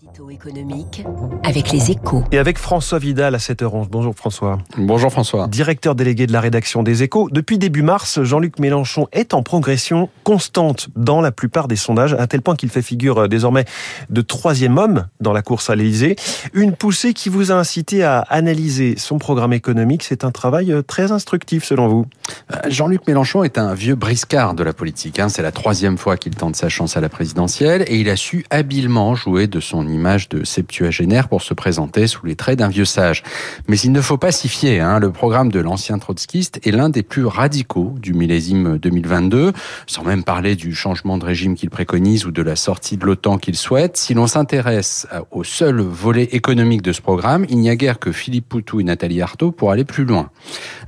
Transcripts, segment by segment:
Édito économique avec les échos. Et avec François Vidal à 7h11. Bonjour François. Bonjour François. Directeur délégué de la rédaction des échos. Depuis début mars, Jean-Luc Mélenchon est en progression constante dans la plupart des sondages, à tel point qu'il fait figure euh, désormais de troisième homme dans la course à l'Élysée. Une poussée qui vous a incité à analyser son programme économique. C'est un travail euh, très instructif selon vous. Euh, Jean-Luc Mélenchon est un vieux briscard de la politique. Hein. C'est la troisième fois qu'il tente sa chance à la présidentielle et il a su habilement jouer de son image de septuagénaire pour se présenter sous les traits d'un vieux sage. Mais il ne faut pas s'y fier. Hein. Le programme de l'ancien trotskiste est l'un des plus radicaux du millésime 2022, sans même parler du changement de régime qu'il préconise ou de la sortie de l'OTAN qu'il souhaite. Si l'on s'intéresse au seul volet économique de ce programme, il n'y a guère que Philippe Poutou et Nathalie Arthaud pour aller plus loin.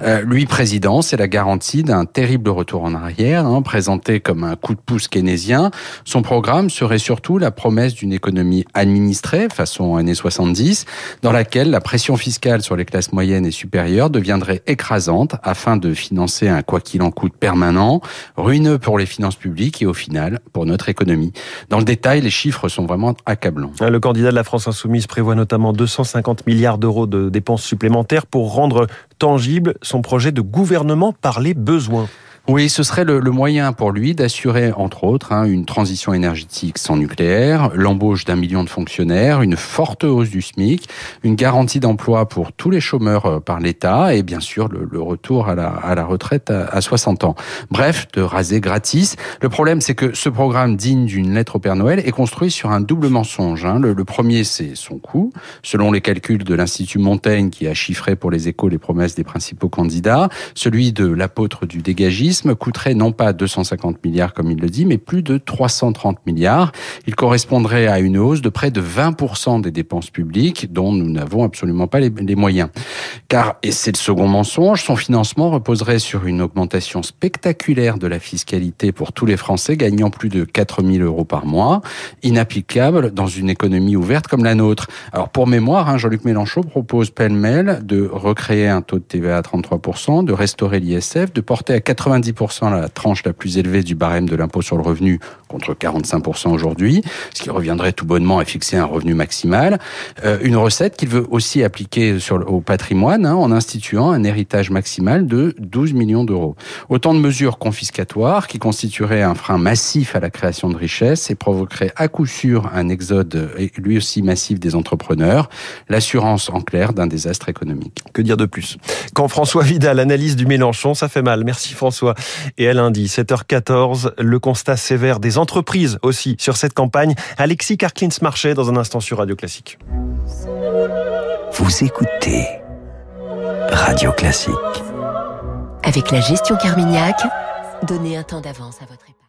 Euh, lui, président, c'est la garantie d'un terrible retour en arrière, hein, présenté comme un coup de pouce keynésien. Son programme serait surtout la promesse d'une économie administrée, façon années 70, dans laquelle la pression fiscale sur les classes moyennes et supérieures deviendrait écrasante afin de financer un quoi qu'il en coûte permanent, ruineux pour les finances publiques et au final pour notre économie. Dans le détail, les chiffres sont vraiment accablants. Le candidat de la France insoumise prévoit notamment 250 milliards d'euros de dépenses supplémentaires pour rendre tangible son projet de gouvernement par les besoins. Oui, ce serait le, le, moyen pour lui d'assurer, entre autres, hein, une transition énergétique sans nucléaire, l'embauche d'un million de fonctionnaires, une forte hausse du SMIC, une garantie d'emploi pour tous les chômeurs euh, par l'État et bien sûr le, le, retour à la, à la retraite à, à, 60 ans. Bref, de raser gratis. Le problème, c'est que ce programme digne d'une lettre au Père Noël est construit sur un double mensonge. Hein. Le, le, premier, c'est son coût. Selon les calculs de l'Institut Montaigne, qui a chiffré pour les échos les promesses des principaux candidats, celui de l'apôtre du dégagisme, coûterait non pas 250 milliards comme il le dit, mais plus de 330 milliards. Il correspondrait à une hausse de près de 20% des dépenses publiques dont nous n'avons absolument pas les, moyens. Car, et c'est le second mensonge, son financement reposerait sur une augmentation spectaculaire de la fiscalité pour tous les Français gagnant plus de 4000 euros par mois, inapplicable dans une économie ouverte comme la nôtre. Alors pour mémoire, hein, Jean-Luc Mélenchon propose pêle-mêle de recréer un taux de TVA à 33%, de restaurer l'ISF, de porter à 90% la tranche la plus élevée du barème de l'impôt sur le revenu contre 45% aujourd'hui, ce qui reviendrait tout bonnement à fixer un revenu maximal. Euh, une recette qu'il veut aussi appliquer au patrimoine hein, en instituant un héritage maximal de 12 millions d'euros. Autant de mesures confiscatoires qui constitueraient un frein massif à la création de richesses et provoqueraient à coup sûr un exode lui aussi massif des entrepreneurs, l'assurance en clair d'un désastre économique. Que dire de plus? Quand François Vidal analyse du Mélenchon, ça fait mal. Merci François. Et à lundi, 7h14, le constat sévère des entreprises aussi sur cette campagne. Alexis Karklins-Marchais dans un instant sur Radio Classique. Vous écoutez Radio Classique. Avec la gestion Carmignac, donnez un temps d'avance à votre épargne.